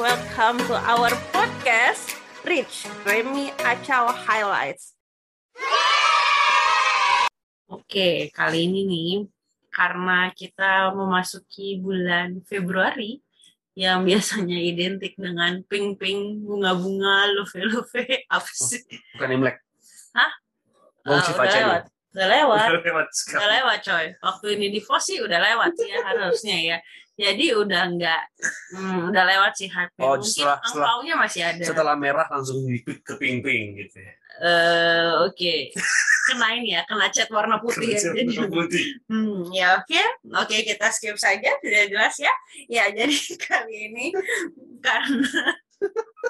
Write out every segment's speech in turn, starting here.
welcome to our podcast Rich Remy Acau Highlights. Oke, kali ini nih karena kita memasuki bulan Februari yang biasanya identik dengan pink-pink, bunga-bunga, love-love, apa sih? Bukan Imlek. Hah? Bong Ah, si udah lewat. Udah lewat. Udah lewat Udah lewat coy. Waktu ini di pos sih udah lewat ya harusnya ya. Jadi udah enggak, hmm, udah lewat sih hype Oh, Mungkin setelah- setelah- masih ada. Setelah merah langsung ke pink-pink gitu ya. Eh, Oke, kena ini ya, kena cat warna putih ya. Keren, Jadi, warna putih. hmm, ya oke, oke kita skip saja, tidak jelas ya. Ya jadi kali ini karena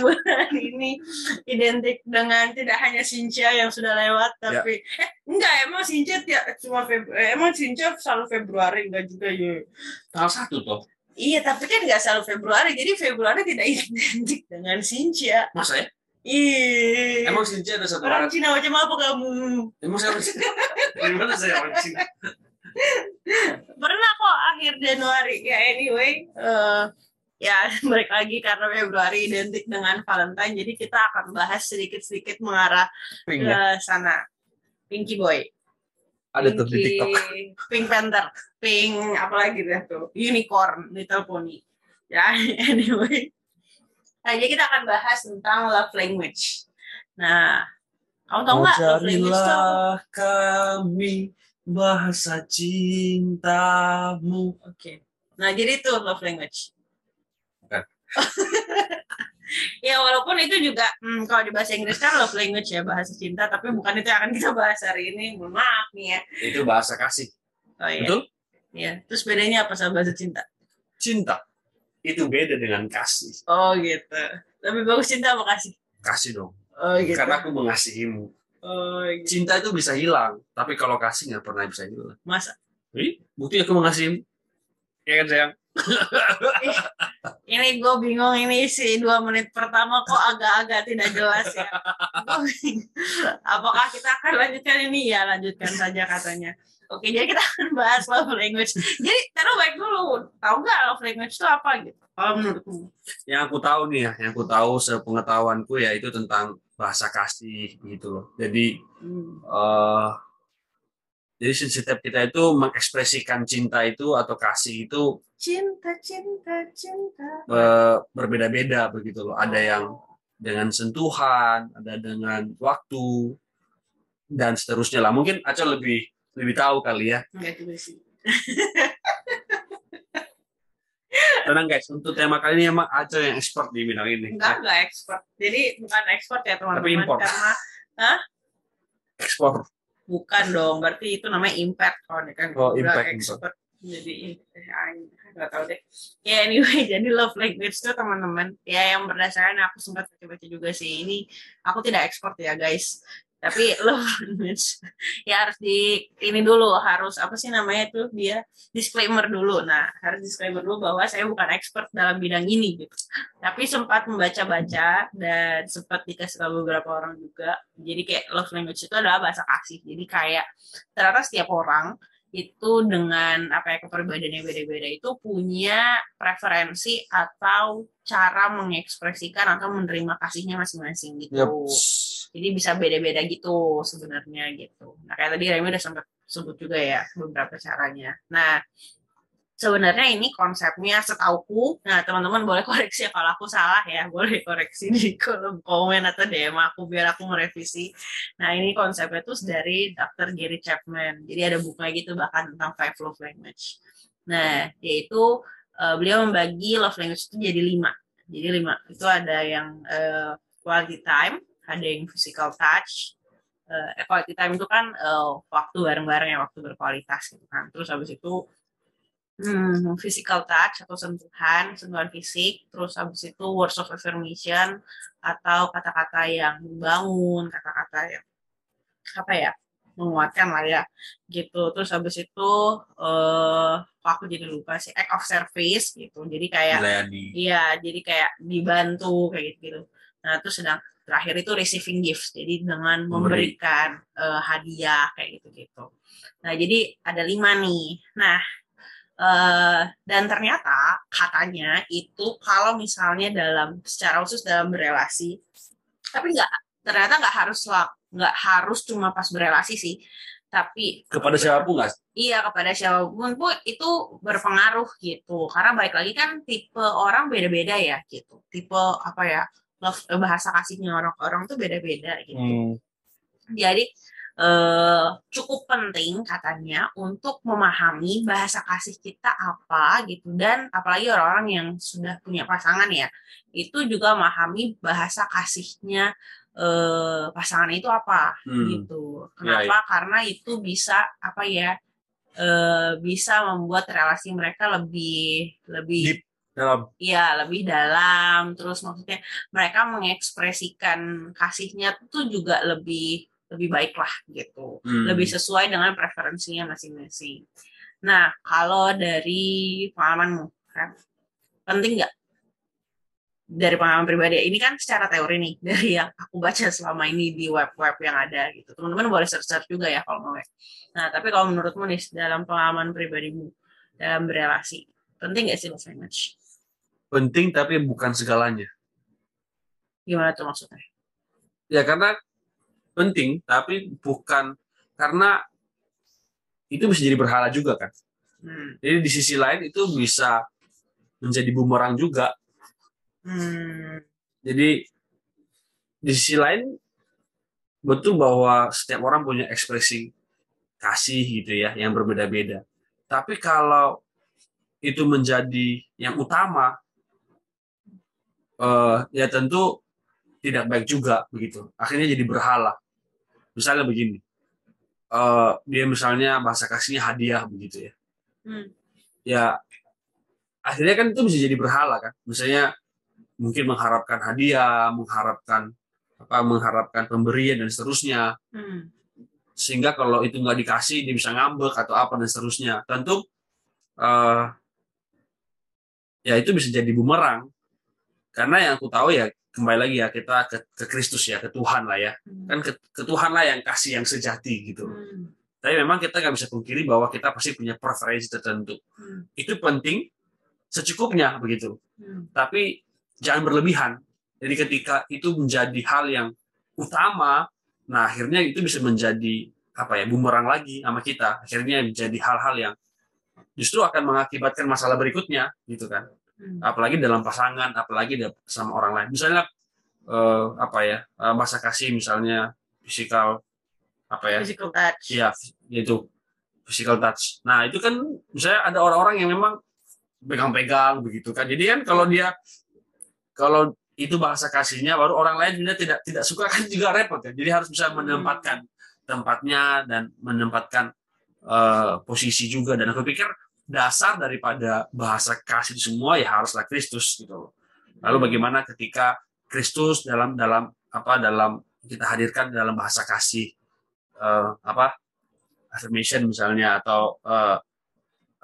bulan ini identik dengan tidak hanya Sincha yang sudah lewat, tapi eh enggak emang Sincha tiap cuma Feb eh, emang Sincha selalu Februari enggak juga ya. Tanggal satu toh. Iya tapi kan nggak selalu Februari, jadi Februari tidak identik dengan Sincha. Masa ya? Ih. Emang Sinja ada satu Orang? Cina macam apa kamu? Emang saya orang Cina? Gimana saya orang Cina? Pernah kok akhir Januari. Ya anyway, eh, ya balik lagi karena Februari identik dengan Valentine, jadi kita akan bahas sedikit-sedikit mengarah Pink ke ya? sana. Pinky Boy. Ada tuh di Pinky- TikTok. Pink Panther. Pink apa lagi tuh? Unicorn, Little Pony. Ya, anyway. Nah, jadi kita akan bahas tentang love language. Nah, kamu tahu nggak love language itu apa? Kami bahasa cintamu. Oke. Nah, jadi itu love language. Bukan. ya, walaupun itu juga hmm, kalau di bahasa Inggris kan love language ya, bahasa cinta, tapi bukan itu yang akan kita bahas hari ini. Mohon maaf nih ya. Itu bahasa kasih. Oh iya. Betul? Iya. Terus bedanya apa sama bahasa cinta? Cinta. Itu beda dengan kasih. Oh gitu. Lebih bagus cinta apa kasih? Kasih dong. Oh gitu. Karena aku mengasihimu. Oh gitu. Cinta itu bisa hilang. Tapi kalau kasih nggak pernah bisa hilang. Masa? Ih, bukti aku mengasihimu. Ya kan sayang? Ini gue bingung ini si dua menit pertama kok agak-agak tidak jelas ya. Apakah kita akan lanjutkan ini? Ya lanjutkan saja katanya. Oke, jadi kita akan bahas love language. Jadi, taruh baik dulu. Tahu nggak love language itu apa gitu? Kalau menurutmu? yang aku tahu nih ya, yang aku tahu sepengetahuanku ya itu tentang bahasa kasih gitu loh. Jadi Hmm. eh jadi setiap kita itu mengekspresikan cinta itu atau kasih itu Cinta, cinta, cinta. eh, berbeda-beda begitu loh. Ada yang dengan sentuhan, ada dengan waktu dan seterusnya lah. Mungkin Aca lebih lebih tahu kali ya. Enggak juga sih. Tenang guys, untuk tema kali ini emang Aca yang expert di bidang ini. Enggak, enggak expert. Jadi bukan expert ya Tapi teman-teman. import. Karena Ekspor. Bukan dong. Berarti itu namanya impact. Kalau ini kan Oh, impact, expert. Jadi, eh, nggak tahu deh. Ya anyway, jadi love language itu teman-teman. Ya yang berdasarkan aku sempat baca-baca juga sih. Ini aku tidak expert ya guys. Tapi language ya harus di ini dulu harus apa sih namanya tuh dia disclaimer dulu. Nah harus disclaimer dulu bahwa saya bukan expert dalam bidang ini gitu. Tapi sempat membaca-baca dan sempat dikasih tahu beberapa orang juga. Jadi kayak love language itu adalah bahasa kasih. Jadi kayak ternyata setiap orang itu dengan apa ya kepribadiannya beda-beda itu punya preferensi atau cara mengekspresikan atau menerima kasihnya masing-masing gitu. Yap. Jadi bisa beda-beda gitu sebenarnya gitu. Nah kayak tadi Remy udah sempat sebut juga ya beberapa caranya. Nah sebenarnya ini konsepnya setauku. Nah teman-teman boleh koreksi ya kalau aku salah ya. Boleh koreksi di kolom komen atau DM aku biar aku merevisi. Nah ini konsepnya tuh dari Dr. Gary Chapman. Jadi ada bukunya gitu bahkan tentang five love language. Nah yaitu eh, beliau membagi love language itu jadi lima. Jadi lima itu ada yang eh, quality time, ada yang physical touch. Eh, quality time itu kan eh, waktu bareng-bareng ya, waktu berkualitas gitu kan. Terus habis itu hmm, physical touch atau sentuhan, sentuhan fisik. Terus habis itu words of affirmation atau kata-kata yang membangun, kata-kata yang apa ya menguatkan lah ya gitu terus habis itu eh kok aku jadi lupa sih act of service gitu jadi kayak. Iya, jadi kayak dibantu kayak gitu. gitu. Nah, terus sedang terakhir itu receiving gifts, jadi dengan Memberi. memberikan eh, hadiah kayak gitu gitu. Nah, jadi ada lima nih. Nah, Uh, dan ternyata katanya itu kalau misalnya dalam secara khusus dalam berelasi, tapi nggak ternyata nggak harus nggak harus cuma pas berelasi sih, tapi kepada siapa pun nggak? Iya kepada siapa pun pun itu berpengaruh gitu, karena baik lagi kan tipe orang beda-beda ya gitu, tipe apa ya love bahasa kasihnya orang-orang tuh beda-beda gitu. Hmm. Jadi eh, cukup penting katanya untuk memahami bahasa kasih kita apa gitu dan apalagi orang-orang yang sudah punya pasangan ya itu juga memahami bahasa kasihnya eh, pasangan itu apa hmm. gitu kenapa ya, ya. karena itu bisa apa ya eh, bisa membuat relasi mereka lebih lebih Deep dalam. Iya, lebih dalam. Terus maksudnya mereka mengekspresikan kasihnya itu juga lebih lebih baik lah gitu hmm. lebih sesuai dengan preferensinya masing-masing nah kalau dari pengalamanmu kan penting nggak dari pengalaman pribadi ini kan secara teori nih dari yang aku baca selama ini di web-web yang ada gitu teman-teman boleh search-search juga ya kalau mau nah tapi kalau menurutmu nih dalam pengalaman pribadimu dalam berelasi penting nggak sih love language penting tapi bukan segalanya. Gimana tuh maksudnya? Ya karena penting tapi bukan karena itu bisa jadi berhala juga kan. Hmm. jadi di sisi lain itu bisa menjadi bumerang juga. Hmm. jadi di sisi lain betul bahwa setiap orang punya ekspresi kasih gitu ya yang berbeda-beda. Tapi kalau itu menjadi yang utama uh, ya tentu tidak baik juga begitu. Akhirnya jadi berhala. Misalnya begini. Uh, dia misalnya bahasa kasihnya hadiah begitu ya. Hmm. ya akhirnya kan itu bisa jadi berhala kan. Misalnya mungkin mengharapkan hadiah mengharapkan apa mengharapkan pemberian dan seterusnya. Hmm. sehingga kalau itu nggak dikasih dia bisa ngambek atau apa dan seterusnya. Tentu uh, ya itu bisa jadi bumerang karena yang aku tahu ya kembali lagi ya kita ke, ke Kristus ya ke Tuhan lah ya hmm. kan ke, ke Tuhan lah yang kasih yang sejati gitu hmm. tapi memang kita nggak bisa pungkiri bahwa kita pasti punya preferensi tertentu hmm. itu penting secukupnya begitu hmm. tapi jangan berlebihan jadi ketika itu menjadi hal yang utama nah akhirnya itu bisa menjadi apa ya bumerang lagi sama kita akhirnya menjadi hal-hal yang justru akan mengakibatkan masalah berikutnya gitu kan. Apalagi dalam pasangan apalagi sama orang lain. Misalnya uh, apa ya uh, masa kasih misalnya physical apa ya? Physical touch. Iya itu physical touch. Nah itu kan misalnya ada orang-orang yang memang pegang-pegang begitu kan. Jadi kan kalau dia kalau itu bahasa kasihnya baru orang lain juga tidak tidak suka kan juga repot ya. Jadi harus bisa hmm. menempatkan tempatnya dan menempatkan uh, posisi juga. Dan aku pikir dasar daripada bahasa kasih semua ya haruslah Kristus gitu Lalu hmm. bagaimana ketika Kristus dalam dalam apa dalam kita hadirkan dalam bahasa kasih uh, apa affirmation misalnya atau uh,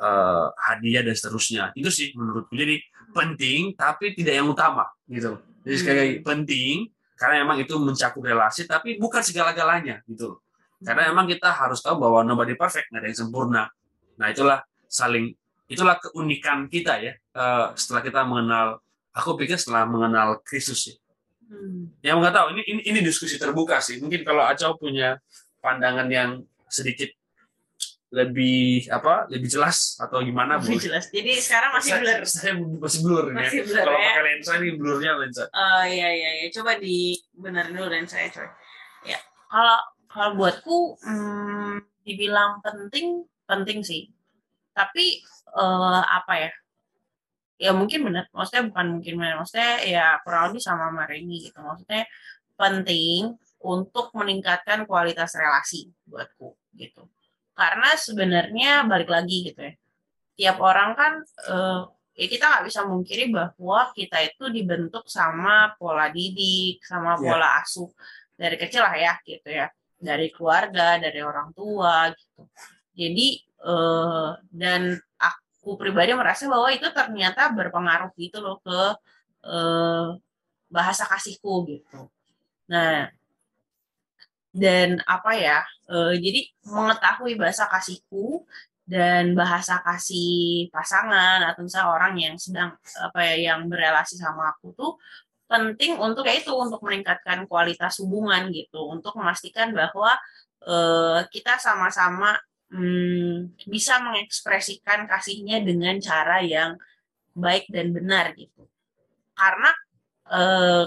uh, hadiah dan seterusnya. Itu sih menurutku. Jadi penting tapi tidak yang utama gitu jadi sekali lagi hmm. penting karena memang itu mencakup relasi tapi bukan segala-galanya gitu karena memang kita harus tahu bahwa nobody perfect nggak ada yang sempurna. Nah itulah saling itulah keunikan kita ya uh, setelah kita mengenal aku pikir setelah mengenal Kristus ya. Hmm. Yang nggak tahu ini, ini ini diskusi terbuka sih. Mungkin kalau Acau punya pandangan yang sedikit lebih apa lebih jelas atau gimana lebih jelas. Jadi sekarang masih blur. saya, masih blur masih ya blur, kalau ya? pakai lensa ini blurnya lensa. Oh iya iya iya. Coba dibenerin dulu lensa ya coy. Ya. Kalau kalau buatku hmm, dibilang penting penting sih tapi uh, apa ya ya mungkin benar maksudnya bukan mungkin benar maksudnya ya kurang lebih sama Mareni gitu maksudnya penting untuk meningkatkan kualitas relasi buatku gitu karena sebenarnya balik lagi gitu ya tiap orang kan uh, ya kita nggak bisa mungkiri bahwa kita itu dibentuk sama pola didik sama iya. pola yeah. asuh dari kecil lah ya gitu ya dari keluarga dari orang tua gitu jadi uh, dan aku pribadi merasa bahwa itu ternyata berpengaruh gitu loh ke uh, bahasa kasihku gitu. Nah, dan apa ya? Uh, jadi mengetahui bahasa kasihku dan bahasa kasih pasangan atau misalnya orang yang sedang apa ya yang berelasi sama aku tuh penting untuk ya itu untuk meningkatkan kualitas hubungan gitu untuk memastikan bahwa kita sama-sama hmm, bisa mengekspresikan kasihnya dengan cara yang baik dan benar gitu. Karena uh,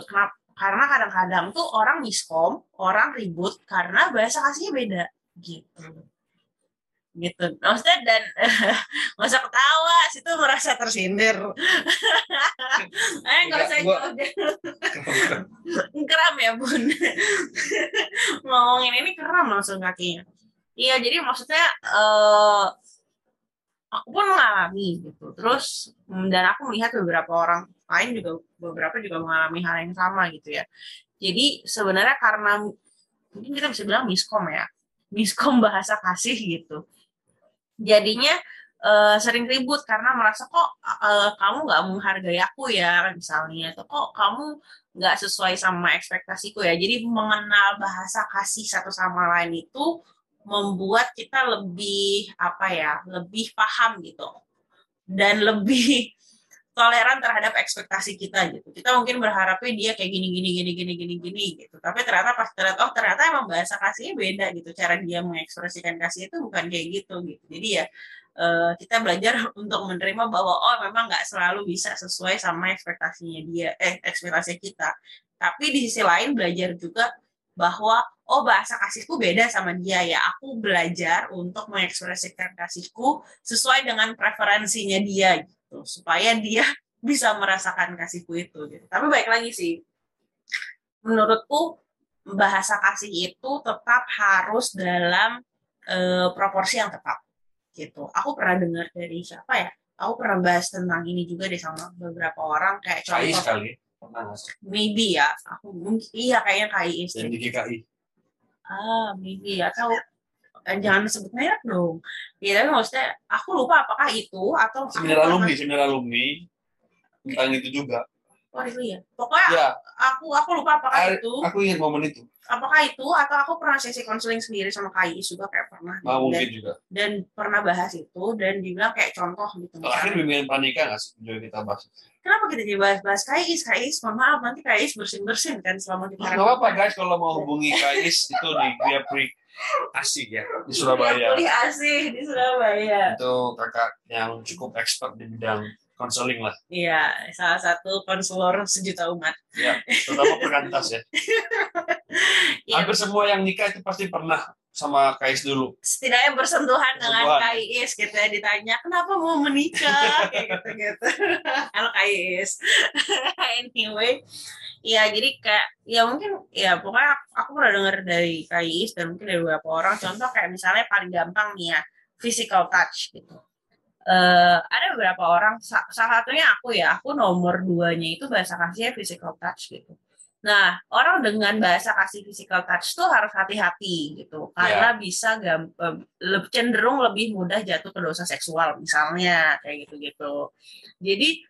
karena kadang-kadang tuh orang miskom orang ribut karena bahasa kasihnya beda gitu. Gitu. Maksudnya dan nggak usah ketawa situ merasa tersindir. Eh nggak usah gua... keram ya bun. Ngomongin ini keram langsung kakinya iya jadi maksudnya uh, aku pun mengalami gitu. Terus mm, dan aku melihat beberapa orang lain juga beberapa juga mengalami hal yang sama gitu ya. Jadi sebenarnya karena mungkin kita bisa bilang miskom ya miskom bahasa kasih gitu. Jadinya uh, sering ribut karena merasa kok uh, kamu nggak menghargai aku ya misalnya. Atau kok kamu nggak sesuai sama ekspektasiku ya. Jadi mengenal bahasa kasih satu sama lain itu membuat kita lebih apa ya lebih paham gitu dan lebih toleran terhadap ekspektasi kita gitu. Kita mungkin berharapnya dia kayak gini gini gini gini gini gini gitu. Tapi ternyata pas ternyata oh ternyata emang bahasa kasihnya beda gitu. Cara dia mengekspresikan kasih itu bukan kayak gitu gitu. Jadi ya uh, kita belajar untuk menerima bahwa oh memang nggak selalu bisa sesuai sama ekspektasinya dia eh ekspektasi kita. Tapi di sisi lain belajar juga bahwa oh bahasa kasihku beda sama dia ya aku belajar untuk mengekspresikan kasihku sesuai dengan preferensinya dia gitu supaya dia bisa merasakan kasihku itu gitu. Tapi baik lagi sih, menurutku bahasa kasih itu tetap harus dalam e, proporsi yang tepat gitu. Aku pernah dengar dari siapa ya? Aku pernah bahas tentang ini juga deh sama beberapa orang kayak contoh. Maybe ya, aku mungkin iya kayaknya KI. Dan di KI. Ah, maybe atau eh, jangan sebut merek dong. Ya tapi maksudnya aku lupa apakah itu atau seminar alumni, seminar alumni tentang itu juga. Oh itu ya. Pokoknya ya. aku aku lupa apakah itu. Aku ingat momen itu. Apakah itu atau aku pernah sesi konseling sendiri sama KI juga kayak pernah. Nah, mungkin juga. Dan pernah bahas itu dan dibilang kayak contoh gitu. Terakhir bimbingan panika nggak sih kita bahas? Kenapa kita jadi bahas-bahas KIS? KIS, mohon maaf nanti KIS bersin-bersin kan selama kita. Nggak apa-apa guys kalau mau hubungi KIS itu di Via Pri asik ya di Surabaya. Kuliah asik di Surabaya. Itu kakak yang cukup expert di bidang konseling lah. Iya, salah satu konselor sejuta umat. Iya, terutama perkantas ya. ya. Hampir semua yang nikah itu pasti pernah sama Kais dulu. Setidaknya bersentuhan, dengan Kais gitu ya ditanya kenapa mau menikah kayak gitu gitu. Halo Kais. anyway, ya jadi kayak ya mungkin ya pokoknya aku pernah dengar dari Kais dan mungkin dari beberapa orang contoh kayak misalnya paling gampang nih ya physical touch gitu uh, ada beberapa orang salah satunya aku ya aku nomor duanya itu bahasa kasihnya physical touch gitu nah orang dengan bahasa kasih physical touch tuh harus hati-hati gitu karena yeah. bisa gampang cenderung lebih mudah jatuh ke dosa seksual misalnya kayak gitu gitu jadi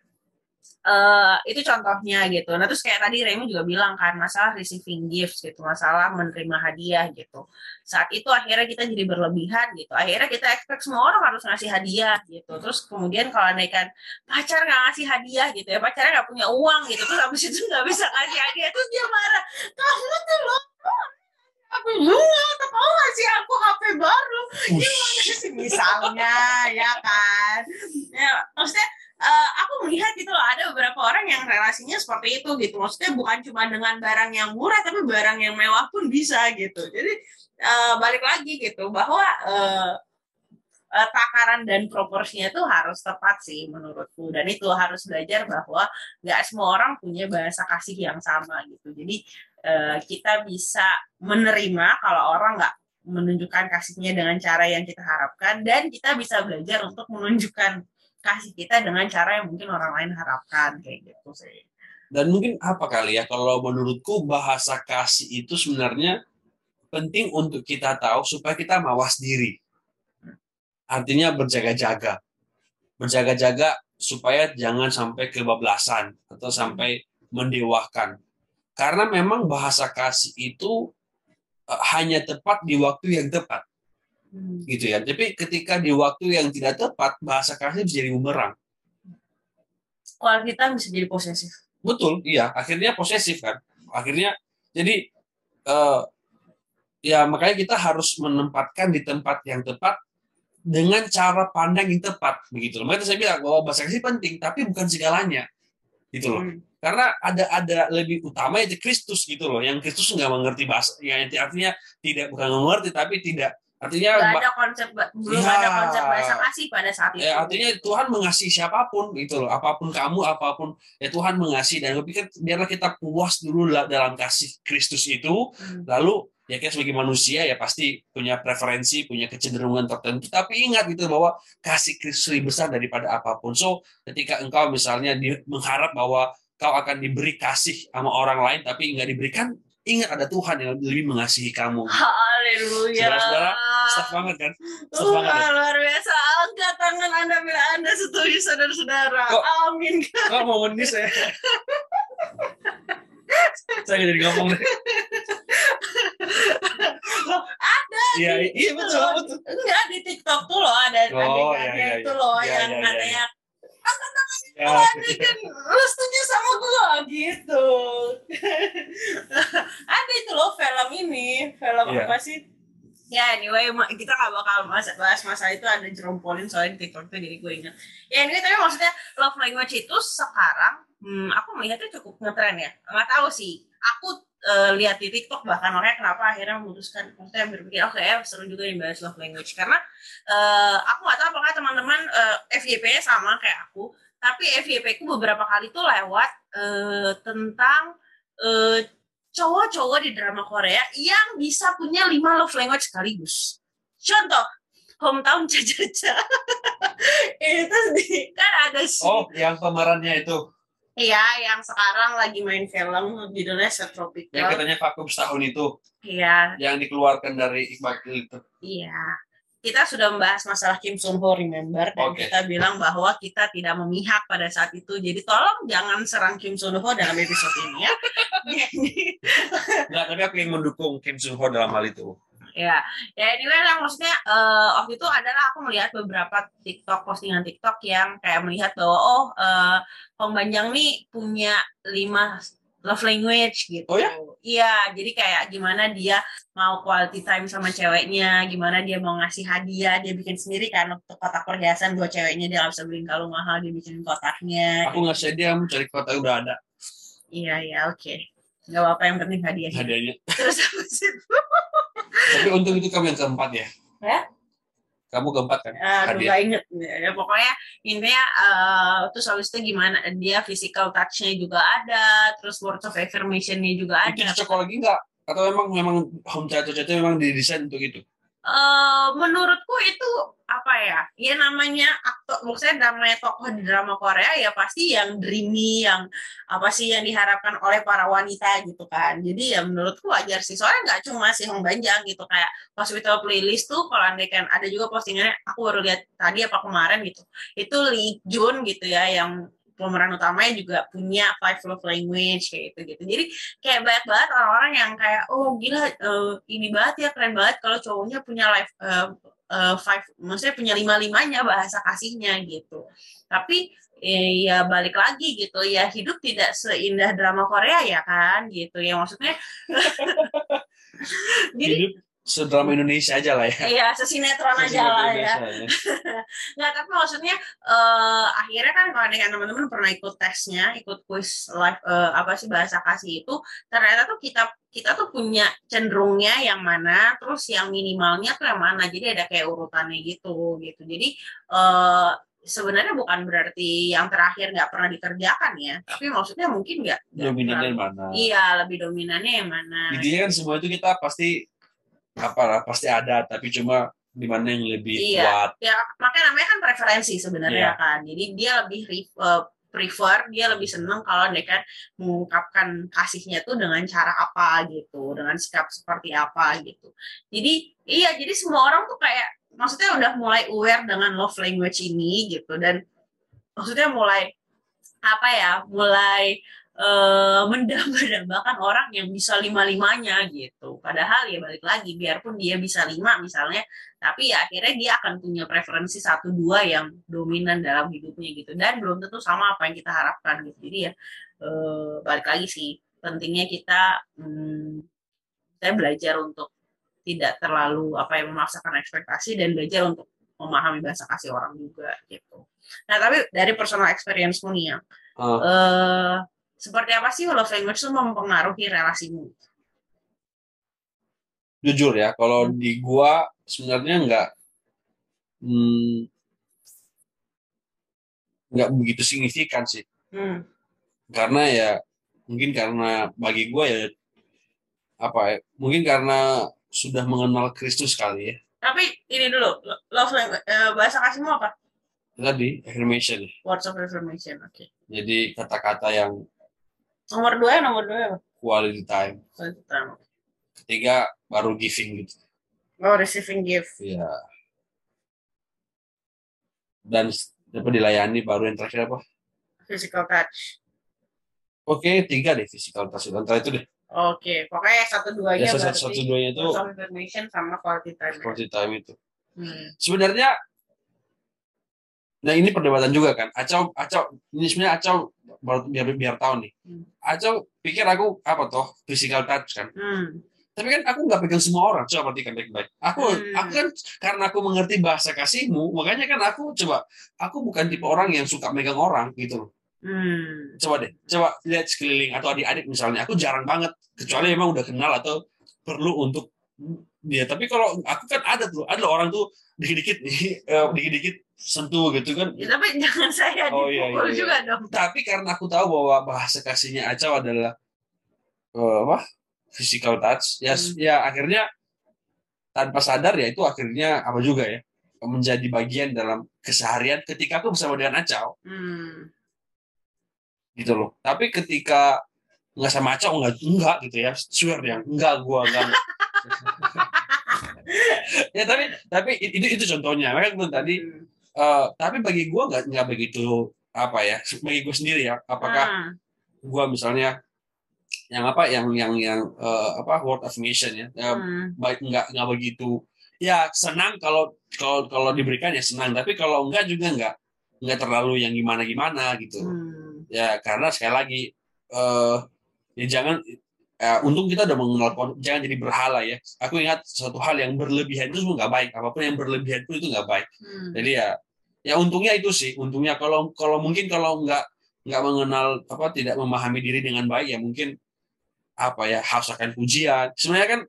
uh, itu contohnya gitu. Nah terus kayak tadi Remy juga bilang kan masalah receiving gifts gitu, masalah menerima hadiah gitu. Saat itu akhirnya kita jadi berlebihan gitu. Akhirnya kita expect semua orang harus ngasih hadiah gitu. Terus kemudian kalau kan pacar nggak ngasih hadiah gitu ya, pacarnya nggak punya uang gitu, terus habis itu nggak bisa ngasih hadiah, terus dia marah. Kamu tuh loh aku atau kamu ngasih aku HP baru gimana sih misalnya ya kan ya maksudnya uh, aku melihat gitu loh ada beberapa orang yang relasinya seperti itu gitu. Maksudnya bukan cuma dengan barang yang murah tapi barang yang mewah pun bisa gitu. Jadi uh, balik lagi gitu bahwa uh, takaran dan proporsinya itu harus tepat sih menurutku. Dan itu harus belajar bahwa nggak semua orang punya bahasa kasih yang sama gitu. Jadi kita bisa menerima kalau orang nggak menunjukkan kasihnya dengan cara yang kita harapkan dan kita bisa belajar untuk menunjukkan kasih kita dengan cara yang mungkin orang lain harapkan kayak gitu sih. Dan mungkin apa kali ya kalau menurutku bahasa kasih itu sebenarnya penting untuk kita tahu supaya kita mawas diri. Artinya berjaga-jaga. Berjaga-jaga supaya jangan sampai kebablasan atau sampai mendewakan. Karena memang bahasa kasih itu eh, hanya tepat di waktu yang tepat. Hmm. gitu ya tapi ketika di waktu yang tidak tepat bahasa kasih bisa jadi bumerang kita bisa jadi posesif betul iya akhirnya posesif kan akhirnya jadi uh, ya makanya kita harus menempatkan di tempat yang tepat dengan cara pandang yang tepat begitu loh. Makanya saya bilang bahwa bahasa kasih penting tapi bukan segalanya gitu loh. Hmm. Karena ada ada lebih utama itu Kristus gitu loh. Yang Kristus nggak mengerti bahasa, yang artinya tidak bukan mengerti tapi tidak artinya Gak ada konsep belum ya, ada konsep bahasa kasih pada saat itu. Ya, artinya Tuhan mengasihi siapa pun gitu loh. Apa pun kamu, apa pun ya Tuhan mengasihi dan gue pikir biarlah kita puas dulu dalam kasih Kristus itu, hmm. lalu ya kita sebagai manusia ya pasti punya preferensi, punya kecenderungan tertentu. Tapi ingat gitu bahwa kasih Kristus lebih besar daripada apa pun. So ketika engkau misalnya di, mengharap bahwa kau akan diberi kasih sama orang lain tapi nggak diberikan, ingat ada Tuhan yang lebih mengasihi kamu. Haleluya. Saudara-saudara, staff banget kan? Staff banget. Ya? Luar biasa. Angkat tangan Anda bila Anda setuju saudara-saudara. Amin. Kok mau menis ya? saya jadi ngomong deh. loh, ada iya iya betul betul enggak di TikTok tuh loh ada oh, adegannya iya, iya, itu iya. loh iya, yang iya, katanya angkat tangan ya. lu setuju sama gue gitu. Ada itu loh film ini. Film yeah. apa sih? Ya anyway kita gak bakal bahas masalah itu ada Jerome Pauline soalnya di TikTok itu jadi gue ingat. Ya anyway tapi maksudnya love language itu sekarang hmm, aku melihatnya cukup ngetren ya. Nggak tahu sih. Aku uh, lihat di TikTok bahkan makanya kenapa akhirnya memutuskan maksudnya berpikir oke okay, seru juga nih bahas love language. Karena uh, aku nggak tahu apakah teman-teman uh, FYP sama kayak aku tapi FYP ku beberapa kali tuh lewat uh, tentang uh, cowok-cowok di drama Korea yang bisa punya lima love language sekaligus. Contoh hometown caca itu di, kan ada sih oh yang pemerannya itu Iya, yang sekarang lagi main film judulnya Tropical. Yang katanya vakum setahun itu. Iya. Yang dikeluarkan dari Iqbal itu. Iya. Kita sudah membahas masalah Kim Sung Ho, remember? Dan okay. kita bilang bahwa kita tidak memihak pada saat itu. Jadi tolong jangan serang Kim Sung Ho dalam episode ini ya. Enggak, tapi aku yang mendukung Kim Sung Ho dalam hal itu ya ya anyway lah maksudnya uh, waktu itu adalah aku melihat beberapa TikTok postingan TikTok yang kayak melihat bahwa oh uh, Hong Banjang nih punya lima love language gitu. Oh ya? Iya, jadi kayak gimana dia mau quality time sama ceweknya, gimana dia mau ngasih hadiah, dia bikin sendiri kan untuk kotak perhiasan buat ceweknya dia nggak bisa beliin kalung mahal, dia bikin kotaknya. Aku ngasih dia mau cari kotak udah ada. Iya iya oke. Okay. Gak apa-apa yang penting hadiahnya. Hadiahnya. Terus apa sih? Tapi untung itu kamu yang keempat ya? Ya? Kamu keempat kan? Aduh, gak inget. Ya, pokoknya intinya uh, terus habis itu gimana dia physical touch-nya juga ada, terus words of affirmation-nya juga ada. Itu cocok lagi nggak? Atau memang memang home chat-chat memang didesain untuk itu? Uh, menurutku itu apa ya? Ya namanya aktor maksudnya namanya tokoh di drama Korea ya pasti yang dreamy yang apa sih yang diharapkan oleh para wanita gitu kan. Jadi ya menurutku wajar sih. Soalnya nggak cuma si Hong Banjang gitu kayak hospital playlist tuh kalau anda kan ada juga postingannya aku baru lihat tadi apa kemarin gitu. Itu Lee Jun gitu ya yang pemeran utamanya juga punya five love language kayak gitu gitu jadi kayak banyak banget orang-orang yang kayak oh gila uh, ini banget ya keren banget kalau cowoknya punya life uh, uh, five maksudnya punya lima limanya bahasa kasihnya gitu. Tapi eh, ya balik lagi gitu ya hidup tidak seindah drama Korea ya kan gitu ya maksudnya. Jadi sedrama Indonesia aja lah ya. Iya, sesinetron aja lah ya. ya. Nggak, tapi maksudnya uh, akhirnya kan kalau dengan teman-teman pernah ikut tesnya, ikut quiz live uh, apa sih bahasa kasih itu, ternyata tuh kita kita tuh punya cenderungnya yang mana, terus yang minimalnya tuh yang mana. Jadi ada kayak urutannya gitu, gitu. Jadi uh, sebenarnya bukan berarti yang terakhir nggak pernah dikerjakan ya, tapi maksudnya mungkin nggak. Dominannya yang mana? Iya, lebih dominannya yang mana. Intinya kan semua itu kita pasti apalah pasti ada tapi cuma di mana yang lebih iya. kuat. Ya, makanya namanya kan preferensi sebenarnya yeah. kan. Jadi dia lebih uh, prefer, dia lebih senang kalau dia kan mengungkapkan kasihnya tuh dengan cara apa gitu, dengan sikap seperti apa gitu. Jadi iya, jadi semua orang tuh kayak maksudnya udah mulai aware dengan love language ini gitu dan maksudnya mulai apa ya, mulai uh, mendambakan orang yang bisa lima-limanya gitu. Padahal ya balik lagi, biarpun dia bisa lima misalnya, tapi ya akhirnya dia akan punya preferensi satu dua yang dominan dalam hidupnya gitu. Dan belum tentu sama apa yang kita harapkan gitu. Jadi ya uh, balik lagi sih, pentingnya kita hmm, saya belajar untuk tidak terlalu apa yang memaksakan ekspektasi dan belajar untuk memahami bahasa kasih orang juga gitu. Nah tapi dari personal experience nih ya, uh. Uh, seperti apa sih love language itu mempengaruhi relasimu? Jujur ya, kalau hmm. di gua sebenarnya nggak hmm, nggak begitu signifikan sih. Hmm. Karena ya mungkin karena bagi gua ya apa ya, mungkin karena sudah mengenal Kristus kali ya. Tapi ini dulu, love language, eh, bahasa kasihmu apa? Tadi affirmation. Words of affirmation, oke. Okay. Jadi kata-kata yang Nomor dua ya, nomor dua apa? Quality time. Quality time. Ketiga baru giving gitu. Oh, receiving gift. Iya. Dan apa dilayani baru yang terakhir apa? Physical touch. Oke, tiga deh physical touch. Antara itu deh. Oke, pokoknya satu duanya ya, satu, satu duanya itu information sama quality time. Quality time itu. Hmm. Sebenarnya Nah ini perdebatan juga kan. Acau, acau, ini sebenarnya acau biar biar tahu nih. Hmm. Acau pikir aku apa toh physical touch kan. Hmm. Tapi kan aku nggak pegang semua orang. Coba perhatikan baik-baik. Aku, hmm. aku kan karena aku mengerti bahasa kasihmu, makanya kan aku coba. Aku bukan tipe orang yang suka megang orang gitu loh. Hmm. Coba deh, coba lihat sekeliling atau adik-adik misalnya. Aku jarang banget, kecuali emang udah kenal atau perlu untuk dia. Tapi kalau aku kan ada tuh, ada orang tuh dikit-dikit uh, dikit-dikit sentuh gitu kan. Ya, tapi jangan saya oh, iya, iya, iya. juga dong. Tapi karena aku tahu bahwa bahasa kasihnya Acau adalah uh, apa? physical touch, ya hmm. ya akhirnya tanpa sadar ya itu akhirnya apa juga ya menjadi bagian dalam keseharian ketika aku bersama dengan Acau. Hmm. Gitu loh. Tapi ketika nggak sama Acau enggak enggak gitu ya, swear ya, enggak gua enggak. ya tapi tapi itu itu contohnya gue tadi uh, tapi bagi gue nggak nggak begitu apa ya bagi gue sendiri ya apakah hmm. gue misalnya yang apa yang yang yang uh, apa word affirmation ya hmm. baik nggak nggak begitu ya senang kalau kalau kalau diberikan ya senang tapi kalau enggak juga enggak enggak terlalu yang gimana gimana gitu hmm. ya karena sekali lagi uh, ya jangan ya, untung kita udah mengenal jangan jadi berhala ya. Aku ingat satu hal yang berlebihan itu semua nggak baik. Apa pun yang berlebihan pun itu nggak baik. Hmm. jadi ya ya untungnya itu sih. Untungnya kalau kalau mungkin kalau nggak nggak mengenal apa tidak memahami diri dengan baik ya mungkin apa ya haus akan pujian. Sebenarnya kan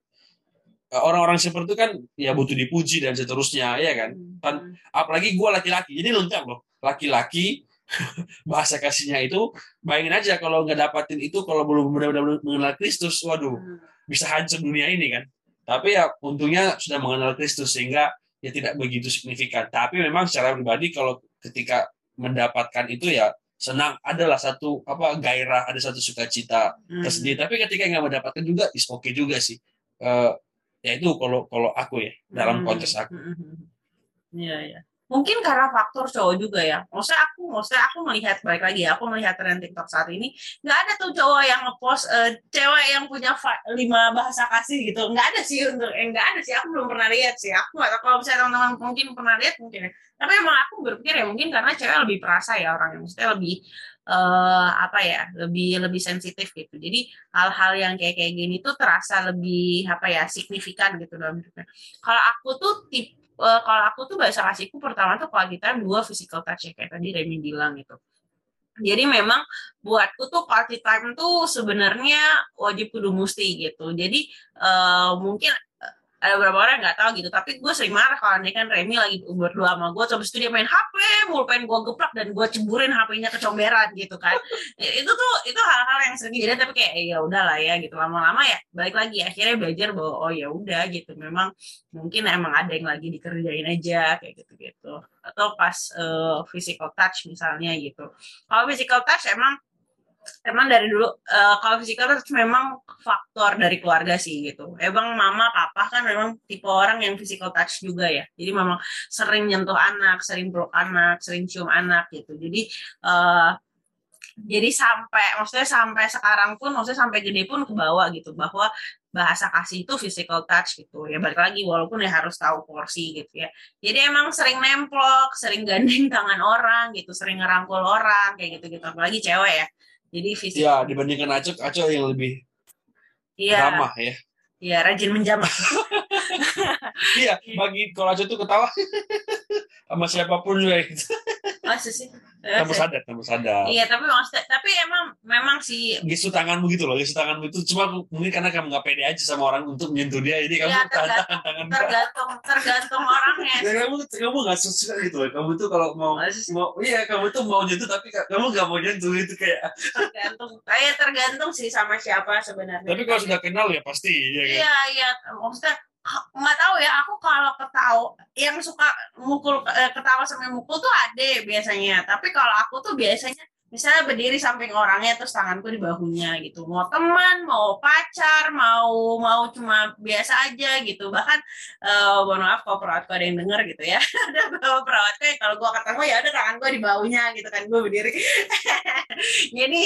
eh, orang-orang seperti itu kan ya butuh dipuji dan seterusnya ya kan? Hmm. dan apalagi gue laki-laki. Jadi lengkap loh. Laki-laki bahasa kasihnya itu bayangin aja kalau nggak dapatin itu kalau belum benar-benar mengenal Kristus waduh hmm. bisa hancur dunia ini kan? Tapi ya untungnya sudah mengenal Kristus sehingga ya tidak begitu signifikan. Tapi memang secara pribadi kalau ketika mendapatkan itu ya senang. Adalah satu apa gairah ada satu sukacita hmm. tersendiri. Tapi ketika nggak mendapatkan juga is oke okay juga sih. Uh, ya itu kalau kalau aku ya dalam hmm. konteks aku. Iya, iya mungkin karena faktor cowok juga ya. Maksudnya aku maksudnya aku melihat baik lagi ya aku melihat tren TikTok saat ini nggak ada tuh cowok yang ngepost uh, cewek yang punya lima bahasa kasih gitu. Nggak ada sih untuk eh, nggak ada sih. Aku belum pernah lihat sih. Aku tahu kalau misalnya teman-teman mungkin pernah lihat mungkin ya. Tapi emang aku berpikir ya mungkin karena cewek lebih perasa ya orang yang maksudnya lebih uh, apa ya lebih lebih sensitif gitu. Jadi hal-hal yang kayak kayak gini tuh terasa lebih apa ya signifikan gitu dalam hidupnya. Kalau aku tuh tip uh, kalau aku tuh bahasa kasihku pertama tuh quality time dua physical touch ya kayak tadi Remy bilang gitu. Jadi memang buatku tuh quality time tuh sebenarnya wajib kudu mesti gitu. Jadi uh, mungkin ada beberapa orang nggak tahu gitu tapi gue sering marah kalau nih kan Remy lagi berdua sama gue terus itu dia main HP mulu pengen gue geplak dan gue ceburin HP-nya ke comberan gitu kan. Itu tuh itu hal-hal yang sering jadi tapi kayak ya udahlah ya gitu. Lama-lama ya balik lagi akhirnya belajar bahwa oh ya udah gitu. Memang mungkin emang ada yang lagi dikerjain aja kayak gitu gitu atau pas uh, physical touch misalnya gitu. Kalau physical touch emang emang dari dulu uh, kalau fisikal itu memang faktor dari keluarga sih gitu. Emang mama papa kan memang tipe orang yang physical touch juga ya. Jadi memang sering nyentuh anak, sering peluk anak, sering cium anak gitu. Jadi uh, jadi sampai maksudnya sampai sekarang pun maksudnya sampai gede pun ke bawah gitu bahwa bahasa kasih itu physical touch gitu ya balik lagi walaupun ya harus tahu porsi gitu ya jadi emang sering nemplok sering gandeng tangan orang gitu sering ngerangkul orang kayak gitu gitu apalagi cewek ya jadi fisik ya dibandingkan acok acok yang lebih Iya. ramah ya Iya, rajin menjamah. iya, bagi kalau Acok tuh ketawa sama siapa pun juga gitu. Masa sih? Kamu sadar, kamu sadar. Iya, tapi maksudnya, tapi emang memang sih. Gisu tanganmu gitu loh, gisu tanganmu itu cuma mungkin karena kamu nggak pede aja sama orang untuk menyentuh dia, jadi kamu ya, tergantung, tangan tergantung, tergantung orangnya. Ya, kamu kamu nggak suka gitu loh, kamu tuh kalau mau mau iya kamu tuh mau nyentuh tapi kamu nggak mau nyentuh itu kayak. Tergantung, kayak tergantung sih sama siapa sebenarnya. Tapi kalau sudah kenal ya pasti. Ya, kan? Iya iya, maksudnya nggak tahu ya aku kalau ketawa yang suka mukul eh, ketawa sampai mukul tuh ada biasanya. Tapi kalau aku tuh biasanya misalnya berdiri samping orangnya terus tanganku di bahunya gitu. Mau teman mau pacar mau mau cuma biasa aja gitu. Bahkan uh, mohon maaf kalau perawatku ada yang denger gitu ya. Ada bawa perawatku ya kalau gue ketemu ya ada tangan gue di bahunya gitu kan gue berdiri. Jadi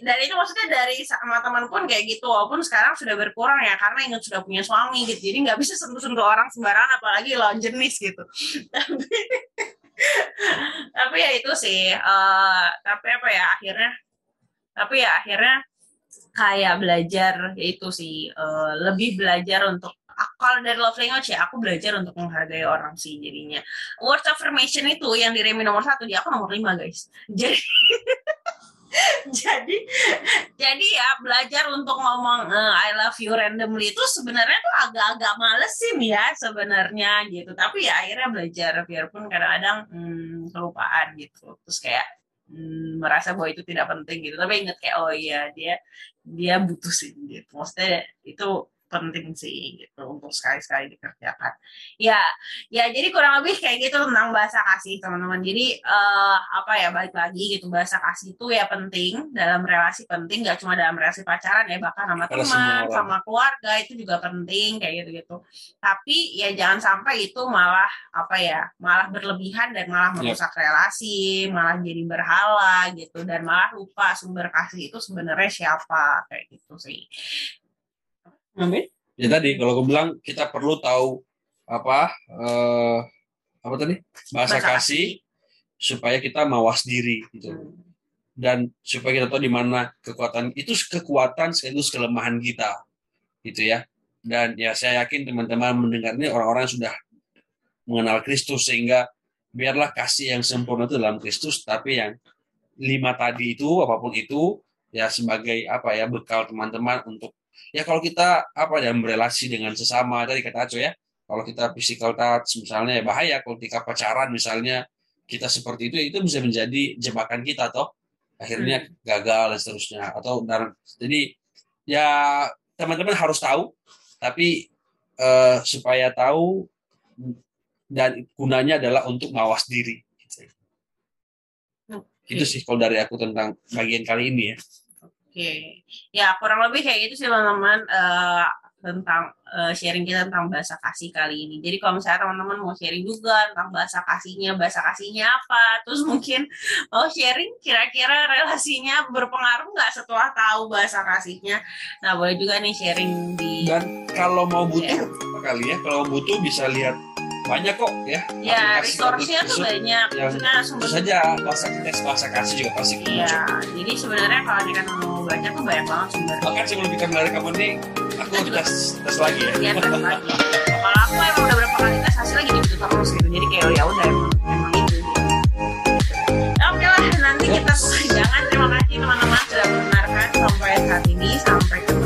dari itu maksudnya dari sama teman pun kayak gitu. Walaupun sekarang sudah berkurang ya karena ingat sudah punya suami gitu. Jadi nggak bisa sentuh-sentuh orang sembarangan apalagi lawan jenis gitu. Tapi ya itu sih uh, tapi apa ya akhirnya tapi ya akhirnya kayak belajar yaitu sih uh, lebih belajar untuk kalau dari love language ya aku belajar untuk menghargai orang sih jadinya. Words affirmation itu yang di Remi nomor satu di aku nomor lima guys. Jadi jadi jadi ya belajar untuk ngomong uh, I love you randomly itu sebenarnya tuh agak-agak males sih ya sebenarnya gitu. Tapi ya akhirnya belajar biarpun kadang-kadang hmm, kelupaan gitu. Terus kayak hmm, merasa bahwa itu tidak penting gitu. Tapi inget kayak oh iya dia dia butuh sih gitu. Maksudnya itu penting sih gitu untuk sekali-sekali dikerjakan. Ya, ya jadi kurang lebih kayak gitu tentang bahasa kasih teman-teman. Jadi uh, apa ya balik lagi gitu bahasa kasih itu ya penting dalam relasi penting gak cuma dalam relasi pacaran ya bahkan sama teman, sama keluarga itu juga penting kayak gitu gitu. Tapi ya jangan sampai itu malah apa ya malah berlebihan dan malah merusak yep. relasi, malah jadi berhala gitu dan malah lupa sumber kasih itu sebenarnya siapa kayak gitu sih. Amin. Ya tadi kalau gue bilang kita perlu tahu apa uh, apa tadi? Bahasa, bahasa kasih supaya kita mawas diri gitu. Dan supaya kita tahu di mana kekuatan itu kekuatan sekaligus kelemahan kita gitu ya. Dan ya saya yakin teman-teman mendengar ini orang-orang sudah mengenal Kristus sehingga biarlah kasih yang sempurna itu dalam Kristus tapi yang lima tadi itu apa pun itu ya sebagai apa ya bekal teman-teman untuk ya kalau kita apa ya berelasi dengan sesama tadi kata Aco ya kalau kita physical touch misalnya ya bahaya kalau ketika pacaran misalnya kita seperti itu itu bisa menjadi jebakan kita toh akhirnya hmm. gagal dan seterusnya atau dan jadi ya teman-teman harus tahu tapi uh, supaya tahu dan gunanya adalah untuk mawas diri gitu. itu sih kalau dari aku tentang bagian kali ini ya okay. ya kurang lebih kayak gitu sih teman-teman uh, tentang uh, sharing kita tentang bahasa kasih kali ini. Jadi kalau misalnya teman-teman mau sharing juga tentang bahasa kasihnya, bahasa kasihnya apa, terus mungkin mau sharing kira-kira relasinya berpengaruh nggak setelah tahu bahasa kasihnya. Nah boleh juga nih sharing di. Dan kalau mau butuh yeah. kali ya, kalau butuh bisa lihat banyak kok ya. Ya, resource-nya tuh banyak. Maksudnya nah, sumber saja bahasa kita bahasa kasih juga pasti. Iya, jadi sebenarnya kalau kita kan mau baca tuh banyak banget sumber. Bahkan sebelum kita mulai kamu nih, aku juga. tes tes lagi ya. Iya, tes lagi. kalau aku emang udah berapa kali tes hasilnya gitu gitu terus gitu. Jadi kayak ya udah emang emang itu. Gitu. Oke lah, nanti kita jangan terima kasih teman-teman sudah mendengarkan sampai saat ini sampai ketemu